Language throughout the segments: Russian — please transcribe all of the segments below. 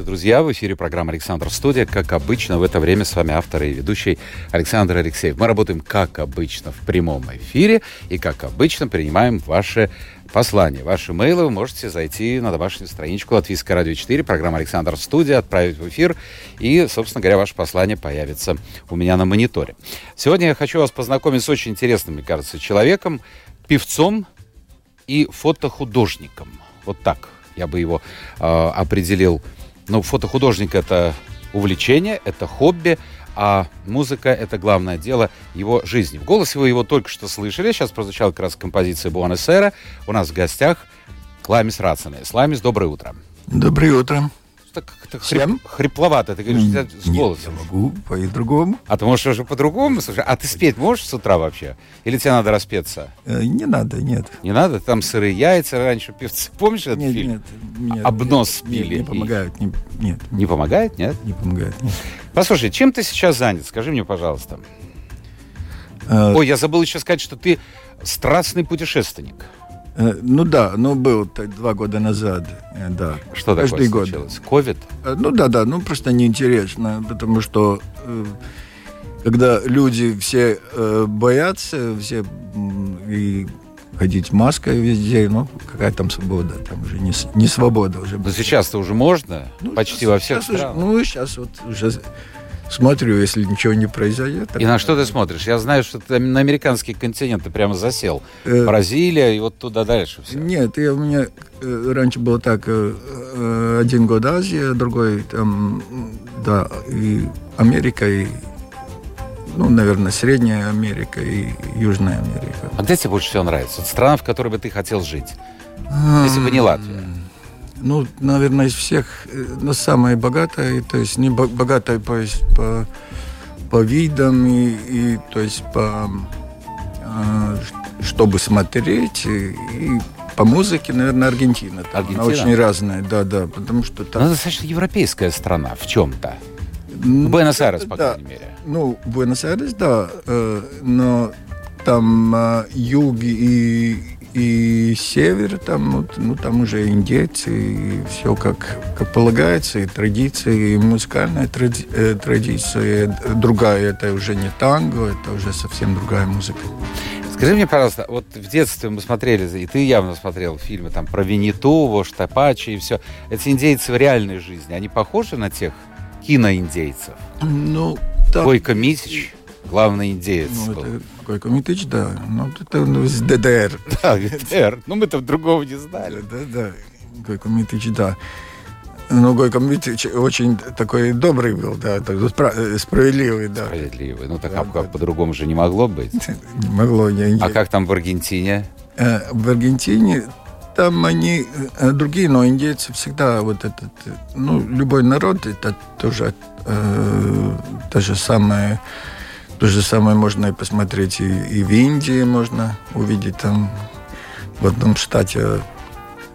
Здравствуйте, друзья! В эфире программа «Александр Студия». Как обычно, в это время с вами автор и ведущий Александр Алексеев. Мы работаем, как обычно, в прямом эфире и, как обычно, принимаем ваши послания, ваши мейлы. Вы можете зайти на домашнюю страничку Латвийское радио 4, программа «Александр Студия», отправить в эфир, и, собственно говоря, ваше послание появится у меня на мониторе. Сегодня я хочу вас познакомить с очень интересным, мне кажется, человеком, певцом и фотохудожником. Вот так я бы его э, определил. Ну, фотохудожник это увлечение, это хобби, а музыка — это главное дело его жизни. В голосе вы его только что слышали. Сейчас прозвучала как раз композиция Буанесера. У нас в гостях Кламис Рацинес. Ламис, доброе утро. Доброе утро так как-то хрип, хрипловато. Ты говоришь, Нет, с голосом. я могу по-другому. А ты можешь уже по-другому? Слушай, а ты спеть можешь с утра вообще? Или тебе надо распеться? Э, не надо, нет. Не надо? Там сырые яйца раньше певцы. Помнишь этот нет, фильм? Нет, нет, Обнос нет, пили. Не, не помогают. Не, нет. Не помогает, нет? Не помогает, нет. Послушай, чем ты сейчас занят? Скажи мне, пожалуйста. Э, Ой, я забыл еще сказать, что ты страстный путешественник. Э, ну да, ну был два года назад, э, да. Что Каждый такое год. случилось? Ковид? Э, Ну да, да, ну просто неинтересно, потому что когда люди все боятся, все и ходить маской везде, ну какая там свобода, там уже не, не свобода уже. Но сейчас-то уже можно, Ну, почти щас- во всех щас уже- странах. ну сейчас вот уже смотрю, если ничего не произойдет. И на что ты смотришь? Я знаю, что ты на американский континент ты прямо засел. Э, Бразилия и вот туда дальше все. Нет, я, у меня э, раньше было так, э, один год Азия, другой там, да, и Америка, и, ну, наверное, Средняя Америка и Южная Америка. А где тебе больше всего нравится? Вот страна, в которой бы ты хотел жить? Если бы не Латвия. Ну, наверное, из всех, э, ну, самая богатая, то есть не бо- богатая по, по, по видам и, и, то есть по, э, чтобы смотреть, и, и по музыке, наверное, Аргентина. Там Аргентина? Она очень разная, да, да, потому что Она там... достаточно европейская страна в чем-то. М, Буэнос-Айрес, по да. крайней мере. Ну, Буэнос-Айрес, да, э, но там э, юг и, и север, там, вот, ну, там уже индейцы, и все как, как полагается, и традиции, и музыкальная тради- э, традиция другая, это уже не танго, это уже совсем другая музыка. Скажи мне, пожалуйста, вот в детстве мы смотрели, и ты явно смотрел фильмы там про Винниту, Вождь Апачи и все. Эти индейцы в реальной жизни, они похожи на тех киноиндейцев? Ну, так, Бойко Митич, главный индеец ну, был. это Гойко Митич, да, ну, это ну, из ДДР. Да, ГДР. Ну, мы-то другого не знали. Да, да, Гойко Митич, да. Ну, Гойко Митич очень такой добрый был, да, так, спра- э, справедливый, да. Справедливый. Ну, так Да, а да. по-другому же не могло быть. Не могло не А как там в Аргентине? Э, В Аргентине там они э, другие, но индейцы всегда вот этот, ну, любой народ, это тоже э, то же самое, то же самое можно и посмотреть и, и в Индии можно увидеть там в одном штате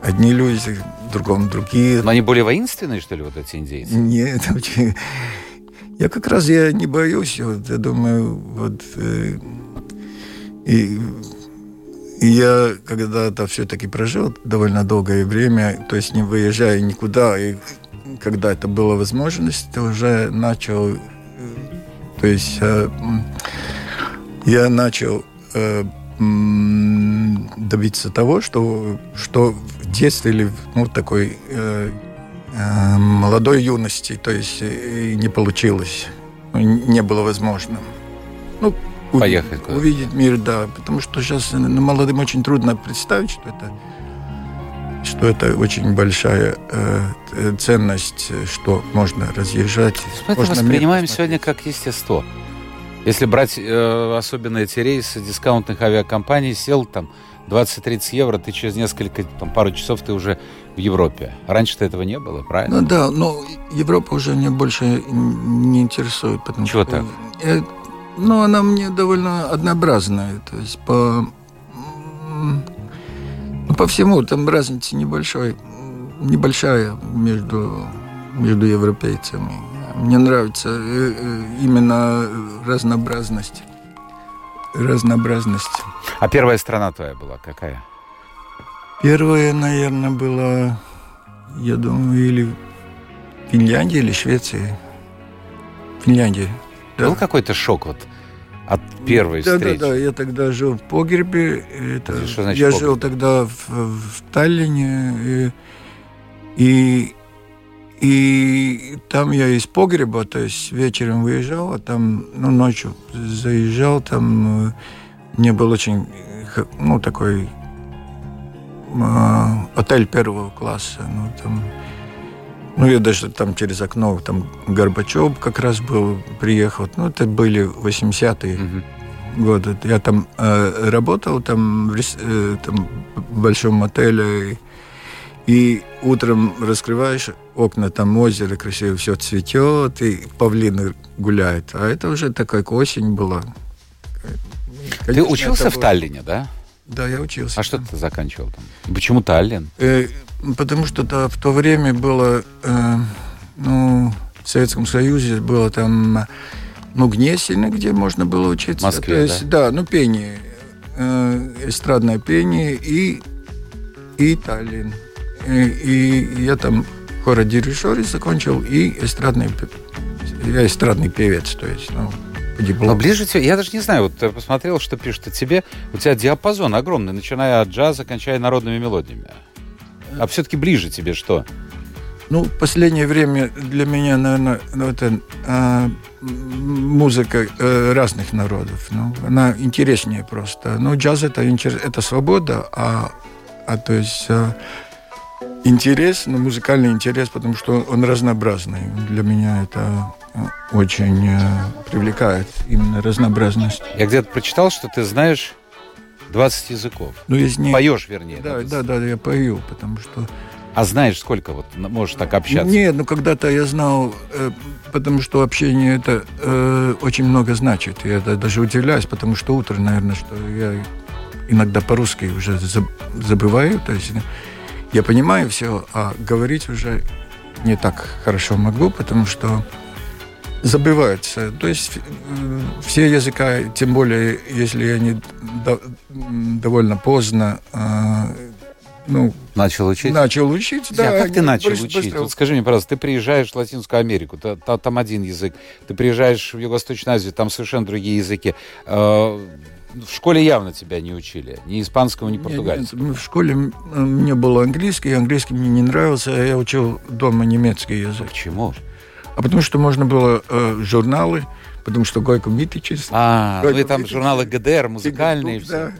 одни люди, в другом другие. Но они более воинственные, что ли, вот эти индейцы? Нет, очень- я как раз я не боюсь, вот, я думаю, вот э, и, и я когда-то все-таки прожил довольно долгое время, то есть не выезжая никуда, и когда это была возможность, уже начал, то есть э, я начал э, добиться того, что, что в детстве или в, ну, такой э, э, молодой юности, то есть э, не получилось, ну, не было возможно. Ну, Поехать. Увидеть мир, да, потому что сейчас ну, молодым очень трудно представить, что это что это очень большая э, ценность, что можно разъезжать. Мы можно воспринимаем сегодня как естество. Если брать э, особенно эти рейсы дискаунтных авиакомпаний, сел там 20-30 евро, ты через несколько, там, пару часов ты уже в Европе. Раньше-то этого не было, правильно? Ну да, но Европа уже меня больше не интересует. Потому Чего что, так? э, ну, она мне довольно однообразная. То есть по, по всему там разница небольшой, небольшая между, между европейцами. Мне нравится э, э, именно разнообразность. Разнообразность. А первая страна твоя была какая? Первая, наверное, была, я думаю, или Финляндия, или Швеция. Финляндия. Да. Был какой-то шок вот от первой да, встречи? Да, да, я тогда жил в погребе. Это, Что значит я погреб? жил тогда в, в Таллине. И, и, и там я из погреба, то есть вечером выезжал, а там ну, ночью заезжал, там э, мне был очень, ну, такой э, отель первого класса. Ну, там, ну, я даже там через окно, там Горбачев как раз был, приехал. Ну, это были 80-е Мгм. годы. Я там э, работал, там в, э, там в большом отеле. И утром раскрываешь окна, там озеро красиво, все цветет, и павлины гуляют. А это уже такая осень была. Ты Конечно, учился это в Таллине, да? Да, я учился. А что ты заканчивал там? Почему Таллин? Э, потому что да, в то время было, э, ну, в Советском Союзе было там, ну, Гнесино, где можно было учиться. В Москве, То есть, да? ну, пение, э, эстрадное пение и, и Таллин. И, и я там хородирижер закончил, и эстрадный, я эстрадный певец, то есть, ну, по диплому. Но ближе тебе, я даже не знаю, вот я посмотрел, что пишут о тебе. У тебя диапазон огромный, начиная от джаза, кончая народными мелодиями. А все-таки ближе тебе что? Ну, в последнее время для меня, наверное, ну, это м, музыка э, разных народов. Ну, она интереснее просто. Ну, джаз это, интерес- это свобода, а, а то есть а, интерес, ну, музыкальный интерес, потому что он разнообразный. Для меня это а, очень э, привлекает именно разнообразность. Я где-то прочитал, что ты знаешь 20 языков. Ну, из них... Поешь, вернее. Да, ты- да, да, я пою, потому что А знаешь, сколько вот н- можешь так общаться? Нет, ну когда-то я знал, э, потому что общение это э, очень много значит. Я да- даже удивляюсь, потому что утро, наверное, что я иногда по-русски уже заб- забываю. То есть я понимаю все, а говорить уже не так хорошо могу, потому что забываются. То есть э, все языка, тем более, если они до- довольно поздно э, ну, Начал учить? начал учить, да. как ты начал быстро- учить? быстро Вот скажи мне, пожалуйста, ты приезжаешь в Латинскую Америку, та- та- там один язык, ты приезжаешь в Юго-Восточную Азию, там совершенно другие языки. В школе явно тебя не учили, ни испанского, ни Нет, португальского. нет, в школе мне был английский, английский мне не нравился, а я учил дома немецкий язык. Почему? А потому что можно было э, журналы, потому что Гойко Митичис. А, ну и Гойко там Митичис, журналы ГДР, музыкальные. Тигр-тук, все. да.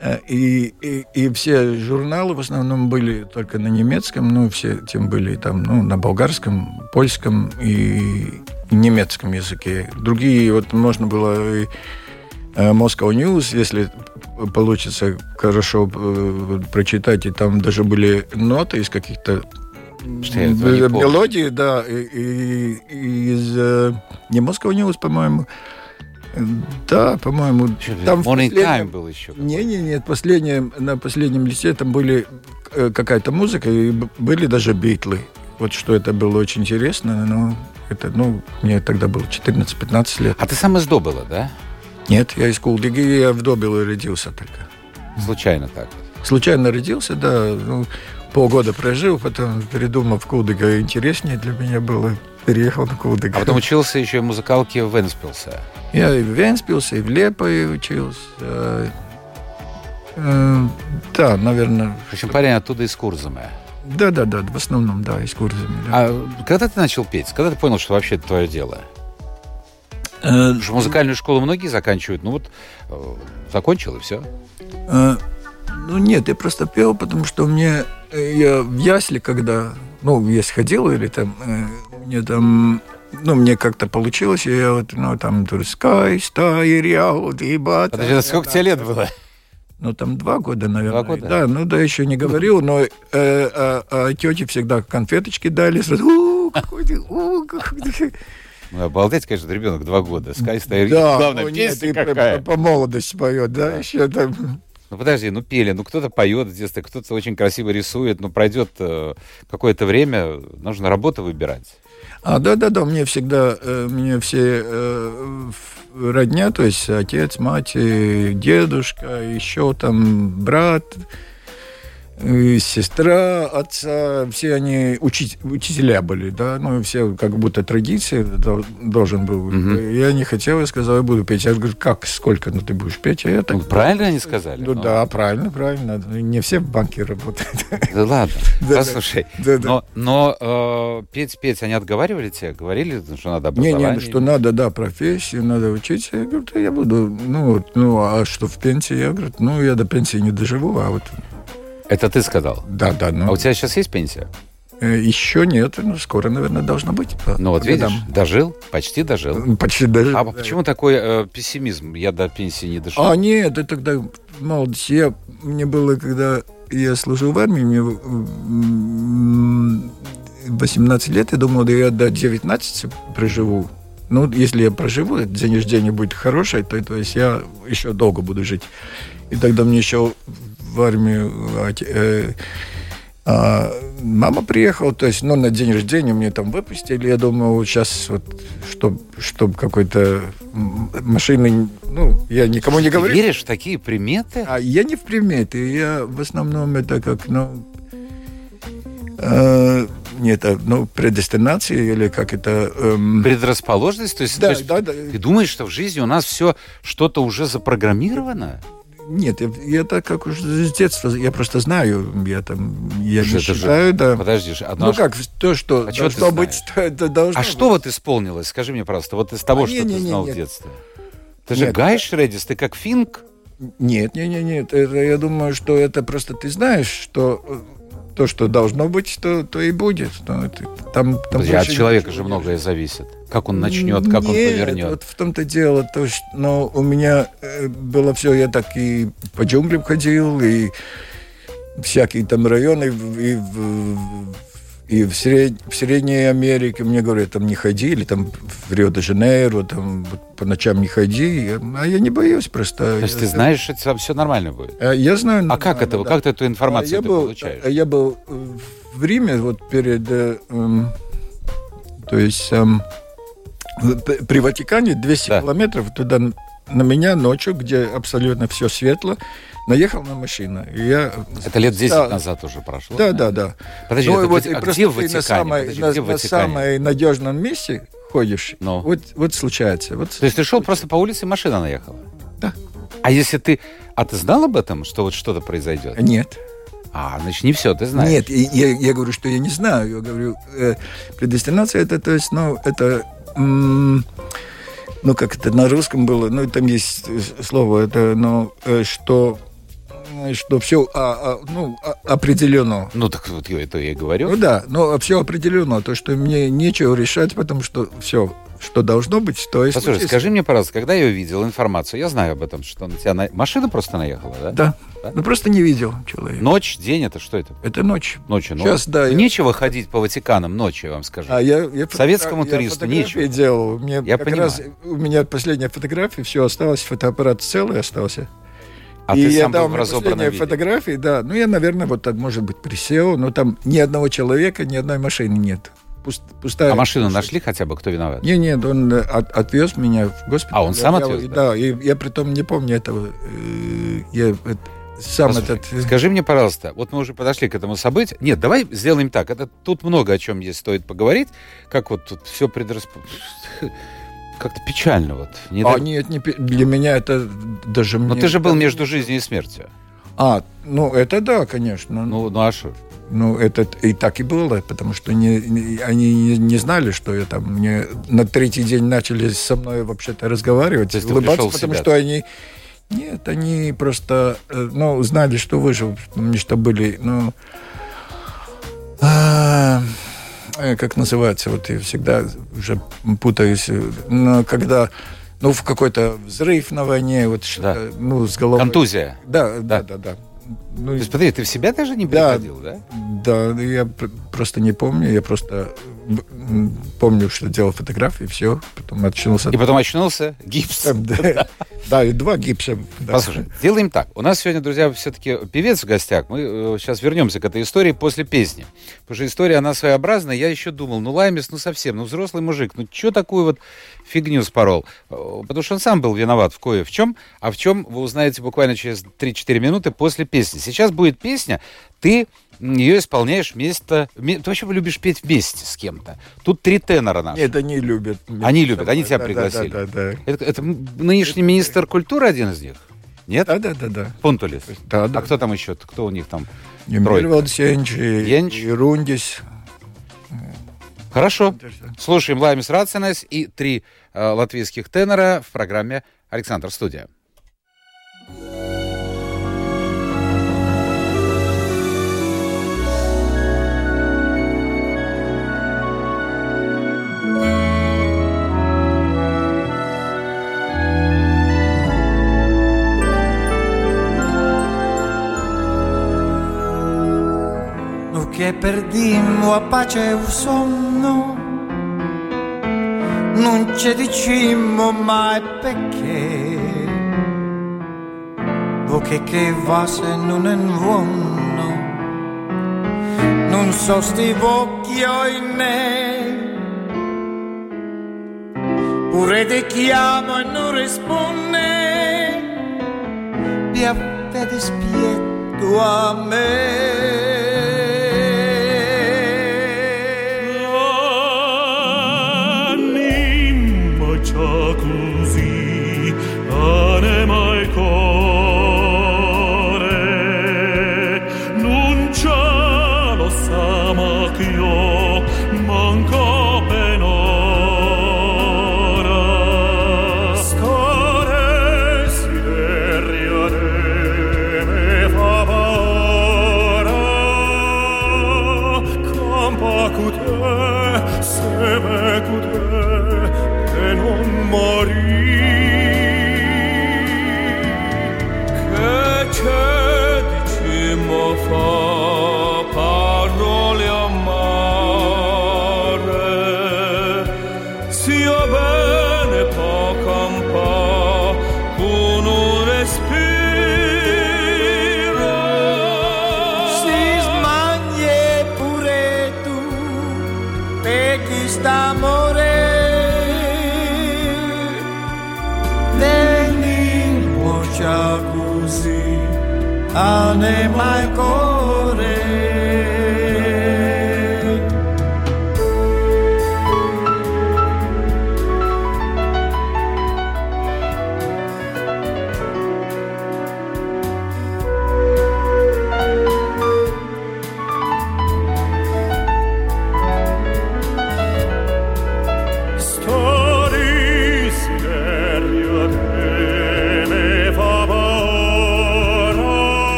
Э, И, и, и все журналы в основном были только на немецком, ну, все тем были там, ну, на болгарском, польском и, немецком языке. Другие вот можно было и Moscow News, если получится хорошо э, прочитать, и там даже были ноты из каких-то Что я этого не м- помню. мелодии, да, и, и- из э, не Moscow News, по-моему, Э, да, по-моему, там Morning Time был еще. не, не, нет, последнее, на последнем листе там были э, какая-то музыка, и были даже битлы. Вот что это было очень интересно, но это, ну, мне тогда было 14-15 лет. А ты сам из Добыла, да? Нет, я из Кулдиги, я в Добиле родился только. Случайно так. Случайно родился, да, ну, полгода прожил, потом передумал в Кулдига, интереснее для меня было, переехал на Кулдига. А потом учился еще и в музыкалке в Венспилсе. Я и в Венспилсе, и в Лепое учился. Э, Да, наверное, В общем, парень оттуда из Курзамы. Да, да, да, в основном, да, из Курзами. Да. А когда ты начал петь? Когда ты понял, что вообще это твое дело? Э, музыкальную школу многие заканчивают. Ну вот, э, закончил и все. э, ну нет, я просто пел, потому что мне э, я в ясли, когда, ну, я сходил или там, э, мне там, ну, мне как-то получилось, и я вот, ну, там, Sky, Sky, Real, Диба. Подожди, сколько тебе лет было? Ну, там два года, наверное. Два года? Да, ну, да, еще не говорил, но э, а, а тети всегда конфеточки дали, сразу, у, какой ты, у, какой ты. Ну, обалдеть, конечно, ребенок два года. Скай стоит. Да, Главное, ну, нет, песня какая. по- по молодости поет, да, еще там. Ну подожди, ну пели, ну кто-то поет в детстве, кто-то очень красиво рисует, ну пройдет э, какое-то время, нужно работу выбирать. А, да, да, да, мне всегда, э, мне все э, родня, то есть отец, мать, и дедушка, еще там брат, и сестра отца, все они учи- учителя были, да, ну, все как будто традиции дол- должен был. Мгм. Я не хотел, я сказал, я буду петь. Я говорю, как, сколько, ну, ты будешь петь? А я так... Ну, правильно они сказали? Ну, Ну, да, правильно, правильно. Не все в банке работают. Да ладно, Да, послушай. Да, да. Но, но э, петь, петь, они отговаривали тебя? Говорили, что надо Не, образование? не, что надо, да, профессию, надо учиться. Я говорю, да я буду, ну, вот, ну, а что в пенсии? Я говорю, ну, я до пенсии не доживу, а вот, Это ты сказал? да, да, А ну, у тебя сейчас есть пенсия? э, еще нет, ну, скоро, наверное, должно быть. Ну вот видишь, годам. дожил, почти дожил. Почти даже. А почему такой э, пессимизм? Я до пенсии не дошел. А, нет, это тогда в молодости. Я, мне было, когда я служил в армии, мне м, 18 лет, я думал, да я до 19 проживу. Ну, если я проживу, день рождения будет хороший, то, то есть я еще долго буду жить. И тогда мне еще в армию э, а, мама приехала, то есть, ну, на день рождения мне там выпустили. Я думаю, вот сейчас вот, чтобы чтоб какой-то машины, ну, я никому не Ты говорю. веришь в такие приметы? А я не в приметы, я в основном это как, ну, э, нет, а, ну, предестинация или как это... эм, Предрасположенность? То есть, да, то есть да, да. ты думаешь, что в жизни у нас все что-то уже запрограммировано? Нет, я, так как уже с детства, я просто знаю, я там, я Слушай, не это же- считаю, да. Подожди, одно Ну как, то, что А ты должно быть, то это должно А быть. что вот исполнилось? Скажи мне, пожалуйста, вот из того, А, что ты не-не-не, знал в нет. детстве. Ты же. Гай Шредис, ты как финк? Нет, нет, нет, нет. Это, я думаю, что это просто ты знаешь, что э, то, что должно быть, то, то и будет. Ну, это- там, там Подожди, от больше человека же многое зависит. Как он начнет, как он Нет, повернет. Вот в том-то дело, то, что ну, у меня э, было все, я так и по джунглям ходил, и всякие там районы, и в, и в, Сред- в Средней Америке, мне говорят, там не ходи, или там в Рио-де-Жанейро, там вот по ночам не ходи, Я- а я не боюсь просто. То есть Я- ты знаешь, что там все нормально будет? А Я знаю. А как это? да. Как ты эту информацию я ты был, получаешь? Я был э, в Риме вот перед, э, эм, то есть п- при Ватикане 200 Да. километров туда на меня ночью, где абсолютно все светло, наехала на машина. И я Это лет 10 Да. назад уже прошло. Да, да, да. Подожди, Ну, это вот, а где в Ватикане? На, самой, Подожди, на, где на самой надежном месте ходишь. Ну. Вот, вот случается. Вот То есть ты шел просто по улице, машина наехала? Да. А если ты... А ты знал об этом, что вот что-то произойдет? Нет. А, значит, не все, ты знаешь. Нет, я, я говорю, что я не знаю. Я говорю, э, предестинация это, то есть, ну, это, м, ну, как это на русском было, ну, там есть э, слово, это, ну, что, что все, ну, а- определено. Ну, так вот это я и говорю. Ну да, но все определено, то, что мне нечего решать, потому что все, что должно быть, то есть. Послушай, скажи мне, пожалуйста, когда я увидел информацию, я знаю об этом, что на тебя на- машина просто наехала, да? Да. Да? Ну просто не видел человека. Ночь, день, это что это? Это ночь. Ночью, ну, Сейчас, да. я- Нечего ходить по Ватиканам ночью, я вам скажу. А я, я Советскому туристу я фотографии нечего. делал. Мне Я понимаю. раз у меня последняя фотография, все осталось, фотоаппарат целый остался. А и ты я сам был в разобранном виде. фотографии, да. Ну, я, наверное, вот так, может быть, присел, но там ни одного человека, ни одной машины нет. Пуст- пустая. А машину нашли хотя бы, кто виноват? Не, нет, он э, от- отвез меня в госпиталь. А, он сам Я- отвез, я- да? Да, и я при том не помню этого. э, Я сам Послушай, этот... э, Скажи мне, пожалуйста, вот мы уже подошли к этому событию. Нет, давай сделаем так. Это тут много о чем есть стоит поговорить. Как вот тут все предрасп... Как-то печально вот. Не А, так- нет, не, для меня это даже... Но мне ты же был между жизнью и смертью. А, ну, это да, конечно. Ну, ну а что? Ну, это и так и было, потому что не, не- они не, не знали, что я там. Мне на третий день начали со мной вообще-то разговаривать, То есть улыбаться, потому себя? что они... Нет, они просто, э, ну, знали, что выжил, мне что были, ну... а, как называется, вот я всегда уже путаюсь, э, но когда, ну, в какой-то взрыв на войне, вот, что-то, ну, с головой... Контузия. Да, Да. да, да, да. Ну, То есть, смотри, ты в себя даже не приходил, да? Да, да я просто не помню, я просто помню, что делал фотографии, все, потом очнулся. И потом очнулся, гипс. Да, да и два гипса. Послушай, делаем так. У нас сегодня, друзья, все-таки певец в гостях. Мы сейчас э, вернемся к этой истории после песни. Потому что история, она своеобразная. Я еще думал, ну, Лаймис, ну, совсем, ну, взрослый мужик, ну, что такую вот фигню спорол? Э, потому что он сам был виноват в кое в чем, а в чем вы узнаете буквально через 3-4 минуты после песни. Сейчас будет песня, ты ее исполняешь вместо... Ты вообще любишь петь вместе с кем-то. Тут три тенора наши. Нет, они любят. Они любят, они тебя да, пригласили. Да, да, да. Это, это нынешний министр культуры один из них? Нет? Да, да, да. да. Пунтулис? Да, да. А кто там еще? Кто у них там? Емельван Сенч и Рундис. Хорошо. Слушаем Лаймис Рацинес и три э, латвийских тенора в программе «Александр Студия». Che perdimmo a pace un sonno. Non ci dicimmo mai perché. Perché che va se non è buono non so sti occhio in me pure ti chiamo e non risponde. Via vedi spietto a me corazón.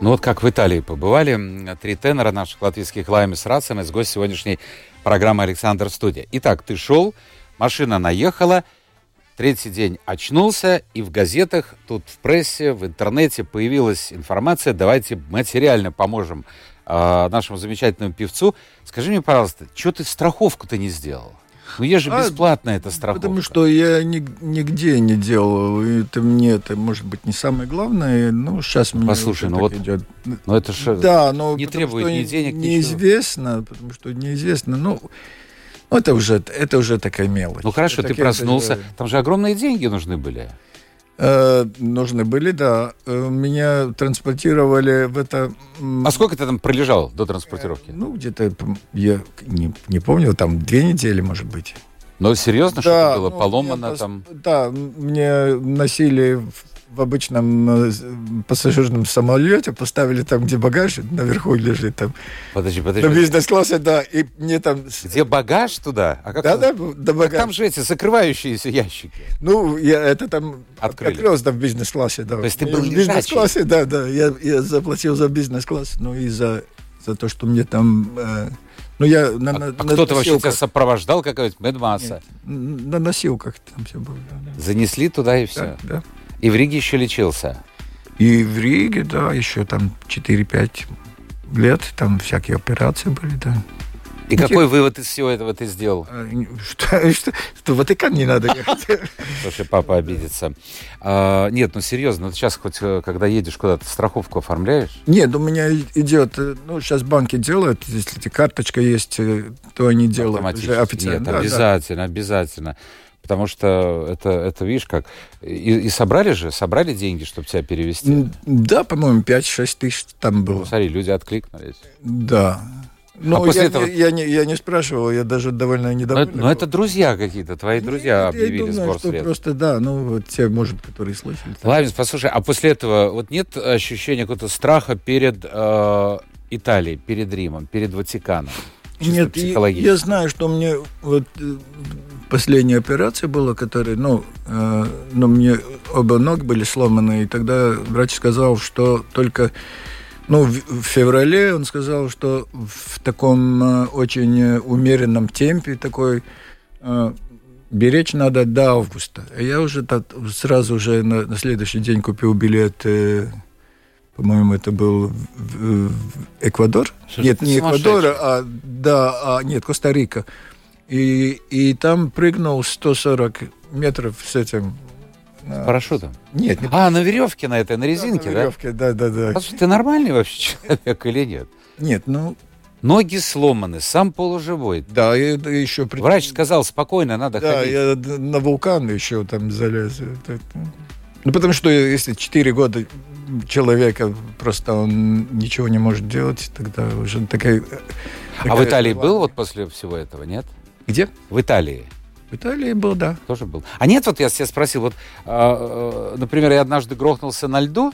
Ну вот как в Италии побывали три тенора наших латвийских Лаймис Рацинес, гость сегодняшней программы «Александр Студия». Итак, ты шел, машина наехала, третий день очнулся, и в газетах, тут в прессе, в интернете появилась информация, давайте материально поможем э, нашему замечательному певцу. Скажи мне, пожалуйста, что ты страховку-то не сделал? Ну, есть же А, бесплатная эта страховка. Потому что я ни- нигде не делал. Это мне это может быть не самое главное. Ну, сейчас мне Послушай, ну вот идет. Ну, это же... Да, но не требует ни денег, ничего. неизвестно, потому что неизвестно. Ну, ну, это уже это уже такая мелочь. Ну, хорошо, ты Такие- проснулся. Там же огромные деньги нужны были. Э, нужны были, да. Э, Меня транспортировали в это. А сколько ты там пролежал до транспортировки? Ну, где-то, я не, не помню, там две недели, может быть. Ну, серьезно, что было ну, поломано там? Да, мне носили в, обычном э, пассажирном самолете, поставили там, где багаж наверху лежит, там, Подожди, на подожди. бизнес-классе, да, и мне там... Где багаж туда? А как Да, ты- да, до багажа. Там же эти закрывающиеся ящики. Ну, я это там Открыли. открылось там в бизнес-классе, да. То есть ты был в бизнес-классе, да, да. Я, я заплатил за бизнес-класс, ну и за, за то, что мне там... э, ну, я на, А, на, кто-то вообще тебя сопровождал, какая-то медмасса? Н- На носилках там все было, да, да. Занесли туда и все. Да, да. И в Риге еще лечился. И в Риге, да, еще там 4-5 лет, там всякие операции были, да. И какой вывод из всего этого ты сделал? А, Что, что, что в Ватикан не надо ехать. Слушай, папа обидится. А, нет, ну серьезно, ну ты сейчас хоть, э, когда едешь куда-то, страховку оформляешь? Нет, у меня идет, э, ну, сейчас банки делают, если тебе карточка есть, э, то они делают Автоматически. уже официально. Нет, Да, да. обязательно, обязательно. Потому что это, это видишь, как... И, и собрали же, собрали деньги, чтобы тебя перевести. Да, по-моему, 5-6 тысяч там было. Ну, смотри, люди откликнулись. Да. Ну, А после я, этого- не, я, не, я не спрашивал, я даже довольно Но, недоволен. но это друзья какие-то, твои друзья я объявили думаю, сбор что средств. просто, да, ну, вот те, может, которые слышали. Лавинс, послушай, а после этого вот нет ощущения какого-то страха перед э, Италией, перед Римом, перед Ватиканом? Нет, психологически. я знаю, что мне вот э, последняя операция была, которая, ну, э, ну, мне оба ног были сломаны, и тогда врач сказал, что только, ну, в, феврале он сказал, что в таком э, очень э, умеренном темпе такой э, беречь надо до августа. А я уже так сразу же на, на следующий день купил билет. э, по-моему, это был в, в- Эквадор. Что нет, не. Эквадор, а да, а нет, Коста-Рика. И, и там прыгнул 140 метров с этим. С парашютом? Нет, не А, на веревке на этой, на резинке, на да? веревке, да, да, да. Послушай, ты нормальный вообще человек или нет? Нет, ну, Ноги сломаны, сам полуживой. да, и это еще... при- Врач сказал, спокойно, надо Да, ходить. я д- на вулкан еще там залез. Ну, потому что если 4 года человека просто он ничего не может делать, тогда уже такая... А в Италии был вот после всего этого, нет? Где? В Италии В Италии был, да. тоже был. А нет, вот я тебя спросил, вот, а, э, например, я однажды грохнулся на льду,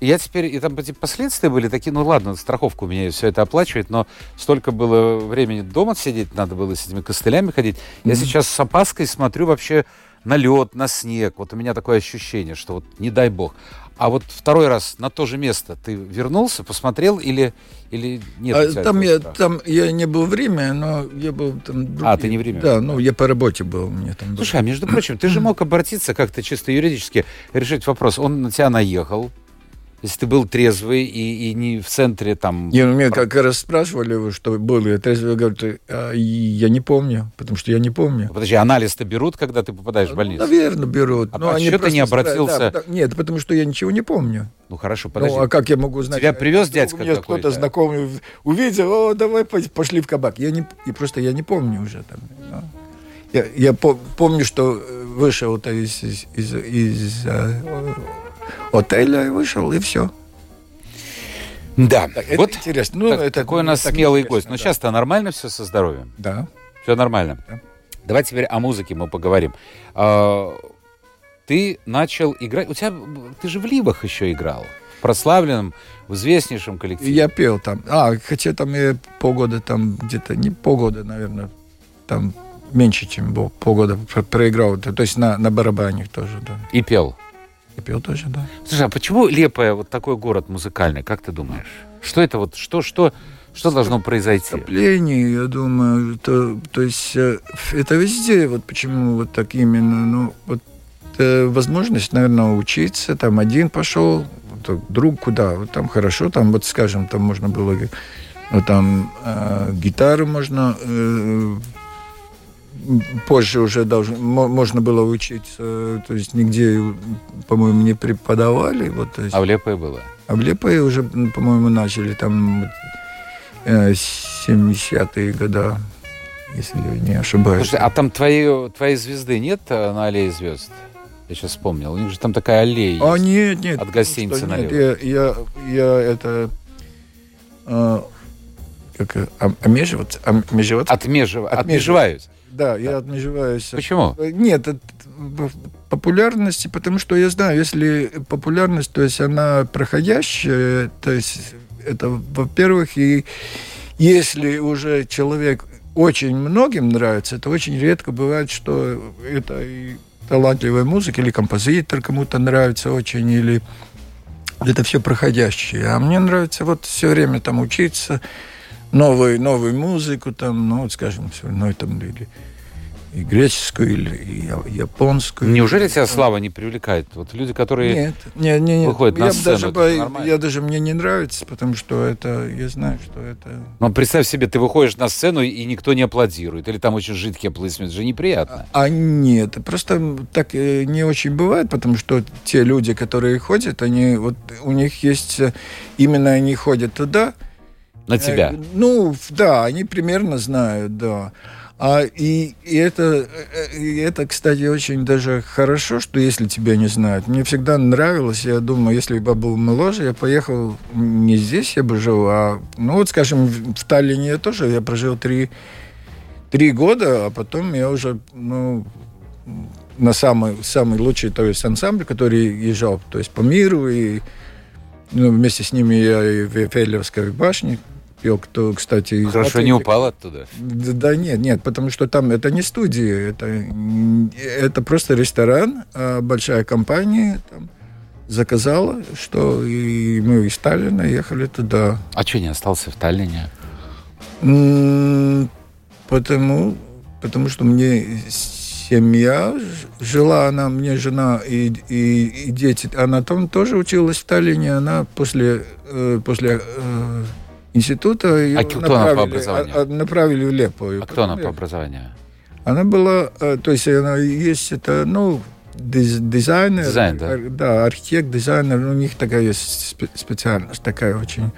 и я теперь, и там эти последствия были такие, ну ладно, страховка у меня все это оплачивает, но столько было времени дома сидеть, надо было с этими костылями ходить. Я сейчас с опаской смотрю вообще на лед, на снег. Вот у меня такое ощущение, что вот не дай бог. А вот второй раз на то же место ты вернулся, посмотрел или, или нет? А там, я, страха? там я не был в Риме, но я был там... А, ты не в Риме Да, был, ну я по работе был, мне там... Слушай, а между прочим, ты же мог обратиться как-то чисто юридически, решить вопрос. Он на тебя наехал, если ты был трезвый и, и не в центре там... Не, ну, меня как раз спрашивали, что был я трезвый, я говорю, «Ты, а, я не помню, потому что я не помню. Подожди, анализ-то берут, когда ты попадаешь в больницу? Наверное, берут. А но а они ты не обратился? да, да, нет, потому что я ничего не помню. Ну хорошо, подожди. Ну, а как я могу знать? Тебя привез дядька какой-то? кто-то знакомый увидел, о, давай по- пошли в кабак. Я не, и просто я не помню уже там. ну. Я, я по- помню, что э, вышел из, из, из, из, э, отеля, вышел, и все. Да, Это вот интересно. Ну, так- это такой у нас так смелый гость. Но да. сейчас-то нормально все со здоровьем? Да. Все нормально. Да. Давай теперь о музыке мы поговорим. А, ты начал играть... У тебя... Ты же в Ливах еще играл. В прославленном, в известнейшем И коллективе. я пел там. А, хотя там я полгода там где-то, не полгода, наверное, там меньше, чем был, полгода про- проиграл. То есть на, на барабанах тоже, да. И пел. И пел тоже, да. Слушай, а почему Лепая вот такой город музыкальный, как ты думаешь? Что это вот, что, что, что должно произойти? Скопление, я думаю, то, то есть э, это везде, вот почему вот так именно, ну, вот э, возможность, наверное, учиться, там один пошел, друг куда, вот там хорошо, там вот, скажем, там можно было, ну, там э, гитару можно э, позже уже должен, можно было учиться, то есть нигде, по-моему, не преподавали. Вот, то есть, а в Лепое было? А в Лепое уже, по-моему, начали там 70-е годы, если я не ошибаюсь. Слушай, а там твои, твоей звезды нет э, на аллее звезд? Я сейчас вспомнил. У них же там такая аллея А, нет, нет. От гостиницы налево. Нет, я, я, я это... А, как, а, омеживаться? Омеживаться? Отмежив... Отмежеваюсь. Да, я отмежеваюсь. Почему? Нет, это популярности, потому что я знаю, если популярность, то есть она проходящая, то есть это, во-первых, и если уже человек очень многим нравится, это очень редко бывает, что это и талантливая музыка, или композитор кому-то нравится очень, или это все проходящее. А мне нравится вот все время там учиться, новую, новую музыку, там, ну, вот, скажем, все равно там, или и греческую, или и японскую. Неужели тебя слава не привлекает? Вот люди, которые нет, нет, нет, нет. выходят на я сцену, даже, бо... я даже мне не нравится, потому что это, я знаю, что это... Но представь себе, ты выходишь на сцену, и никто не аплодирует, или там очень жидкие аплодисменты, это же неприятно. А, а нет, просто так э, не очень бывает, потому что те люди, которые ходят, они, вот у них есть, э, именно они ходят туда... На тебя? Э, ну, да, они примерно знают, да. А, и, и, это, и это, кстати, очень даже хорошо, что если тебя не знают. Мне всегда нравилось, я думаю, если бы я был моложе, я поехал не здесь, я бы жил, а, ну вот, скажем, в Таллине я тоже, я прожил три, три года, а потом я уже, ну, на самый, самый лучший, то есть ансамбль, который езжал, то есть по миру, и ну, вместе с ними я и в Эфелевской башне пел, кто, кстати... Хорошо, Латвии. не упал оттуда? Да, да нет, нет, потому что там это не студия, это, это просто ресторан, а большая компания там заказала, что и мы из Таллина ехали туда. А что не остался в Таллине? Потому, потому что мне семья жила, она, мне жена и, и, и дети, она там тоже училась в Таллине, она после, э, после института. А кто она по образованию? А, направили в Лепо. А кто она по образованию? Она была, э, то есть она есть, это, ну, дизайнер, Дизайн, да? да, архитект, дизайнер, у них такая есть специальность, такая очень...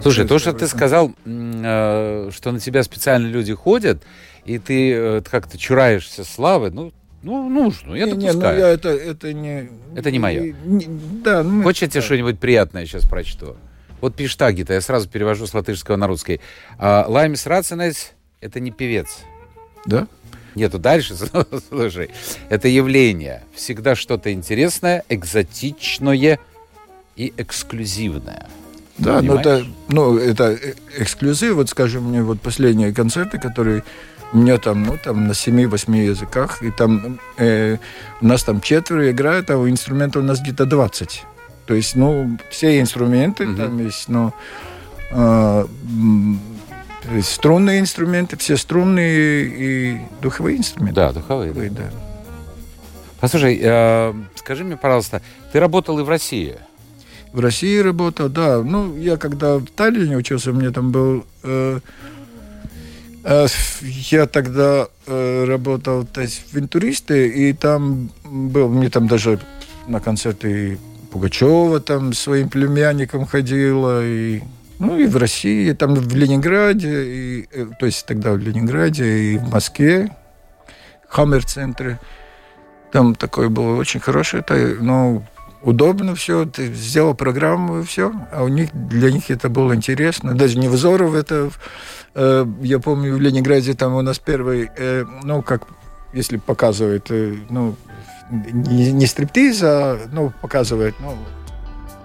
Слушай, то, что ты сказал, э, что на тебя специально люди ходят, и ты э, как-то чураешься славы, ну, ну, нужно, я не, допускаю. Не, ну, я это, это не... Это не мое. Не, да, ну, Хочешь, я тебе что-нибудь приятное сейчас прочту? Вот пиштаги-то я сразу перевожу с латышского на русский. А, Лаймис Рацинес — это не певец. Да? Нету дальше, слушай. Это явление. Всегда что-то интересное, экзотичное и эксклюзивное. Да, но это, ну, это э, эксклюзив. Вот, скажем, мне вот последние концерты, которые у меня там, ну, там на 7-8 языках, и там э, у нас там четверо играют, а у инструмента у нас где-то 20. То есть, ну, все инструменты mm-hmm. там есть, но э, струнные инструменты, все струнные и духовые инструменты. Да, духовые. духовые да. Послушай, э, скажи мне, пожалуйста, ты работал и в России? В России работал, да. Ну, я когда в Таллине учился, мне там был... Э, э, я тогда э, работал то есть, в интуристе, и там был, мне там даже на концерты Пугачева там своим племянником ходила, и, ну и в России, там в Ленинграде, и, э, то есть тогда в Ленинграде и в Москве, Хаммер-центре. Там такое было очень хорошее, это, ну, удобно все, ты сделал программу и все, а у них, для них это было интересно. Даже не Взоров, это, э, я помню, в Ленинграде там у нас первый, э, ну, как, если показывают, э, ну, не, не стриптиз, а ну, показывает, ну,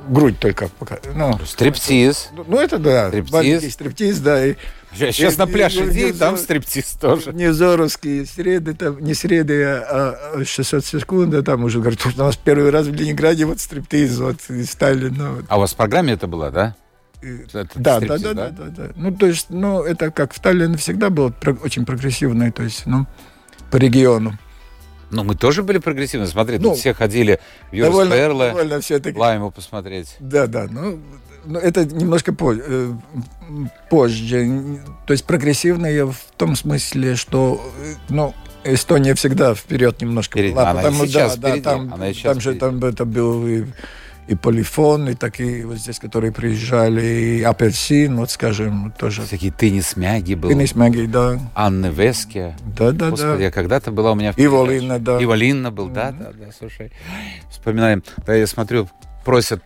грудь только. Ну, стриптиз. Ну, ну, это да. Стриптиз. стриптиз, да. И, Сейчас и, на пляж и, иди, там стриптиз тоже. Не зоровские среды, там, не среды, а 600 а секунд, а там уже, говорят, у нас первый раз в Ленинграде вот стриптиз, вот, и Сталин. Ну, вот. А у вас в программе это было, да? Это да, да, да, да, да, да. Ну, то есть, ну, это как в Таллине всегда было очень прогрессивное, то есть, ну, по региону. Ну, мы тоже были прогрессивны. Смотри, Ну, тут все ходили в Юрис довольно, Перле, довольно все-таки. Лайму посмотреть. Да, да, ну, ну, это немножко по- э, позже. То есть прогрессивные в том смысле, что, э, ну, Эстония всегда вперед немножко Впереди. была. Она и потому, сейчас да, да, впереди. там, Она и сейчас там же там это был и, и полифон, и такие вот здесь, которые приезжали, и апельсин, вот скажем, тоже. Всякие теннис мяги был. Финиш Маги, да. Анны Вески. Да, да, Господи, да. я когда-то была у меня в И передаче. Волинна, да. И Волинна был, да, да, да, слушай. Вспоминаем. Да, я смотрю, просят,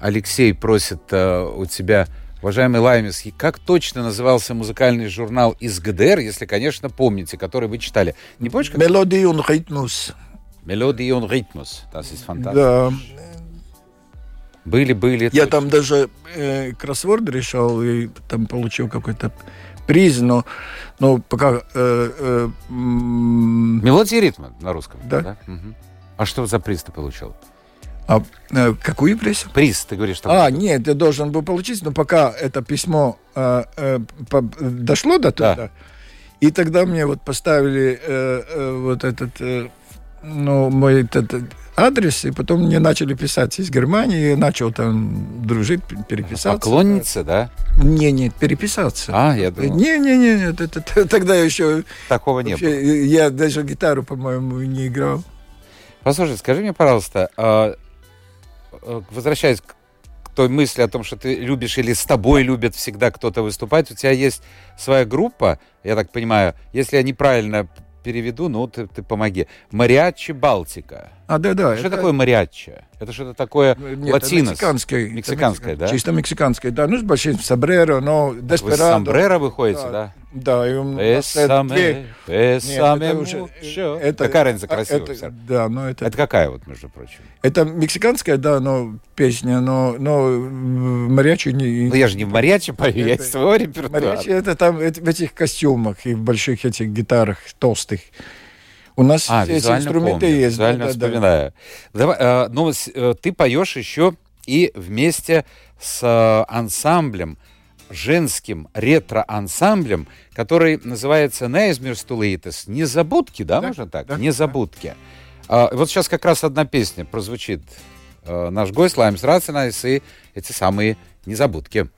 Алексей просит э, у тебя, уважаемый Лаймис, как точно назывался музыкальный журнал из ГДР, если, конечно, помните, который вы читали. Не помнишь, как? Rhythmus. Мелодии und Rhythmus. Das ist fantastisch. Да. Были, были. Я там даже э, кроссворд решал и там получил какой-то приз, но, но пока... э, э, м, Мелодии и ритма на русском. Да. Мгм. А что за приз ты получил? а, э, какую приз? Приз, ты говоришь, что... А, нет, я должен был получить, но пока это письмо э, э, по- дошло до туда, Да. и тогда мне вот поставили э, э, вот этот, э, ну, мой этот э, адрес, и потом мне начали писать из Германии, я начал там дружить, переписаться. Поклонница, да? Не, нет, переписаться. А, я думал. Не, не, не, нет, это, это- тогда еще Такого не было. вообще, я даже гитару, по-моему, не играл. Послушай, скажи мне, пожалуйста, а, а, возвращаясь к той мысли о том, что ты любишь или с тобой любят всегда кто-то выступать, у тебя есть своя группа, я так понимаю, если я неправильно переведу, ну ты, ты помоги. Мариачи Балтика. А, да, да. что такое мариачи? Это что-то такое Нет, латинос? это мексиканское. это Мексиканское, мексикан- да? Чисто мексиканское, да. Ну, с большим сомбреро, но Вы с деспирадо. сомбреро выходите, Да. да? Да, и это две- Нет, бесаме это уже- мучо. это- Какая разница а, красивая? это-. Да, но это, Это какая вот, между прочим? это мексиканская, да, но песня, но, но мариачи не... Ну я же не в мариачи пою, я Это- из своего репертуара. Мариачи это там эт- в этих костюмах и в больших этих гитарах толстых. У нас А, все эти инструменты помню, есть. да, визуально да, да. вспоминаю. Давай, э, ну, э, ты поешь еще и вместе с э, ансамблем, женским ретро-ансамблем, который называется «Неизмерстулейтес». «Незабудки», да, Да, можно так? да, «Незабудки». А, вот сейчас как раз одна песня прозвучит. Э, наш гость Лаймс Рацинайс и эти самые «Незабудки».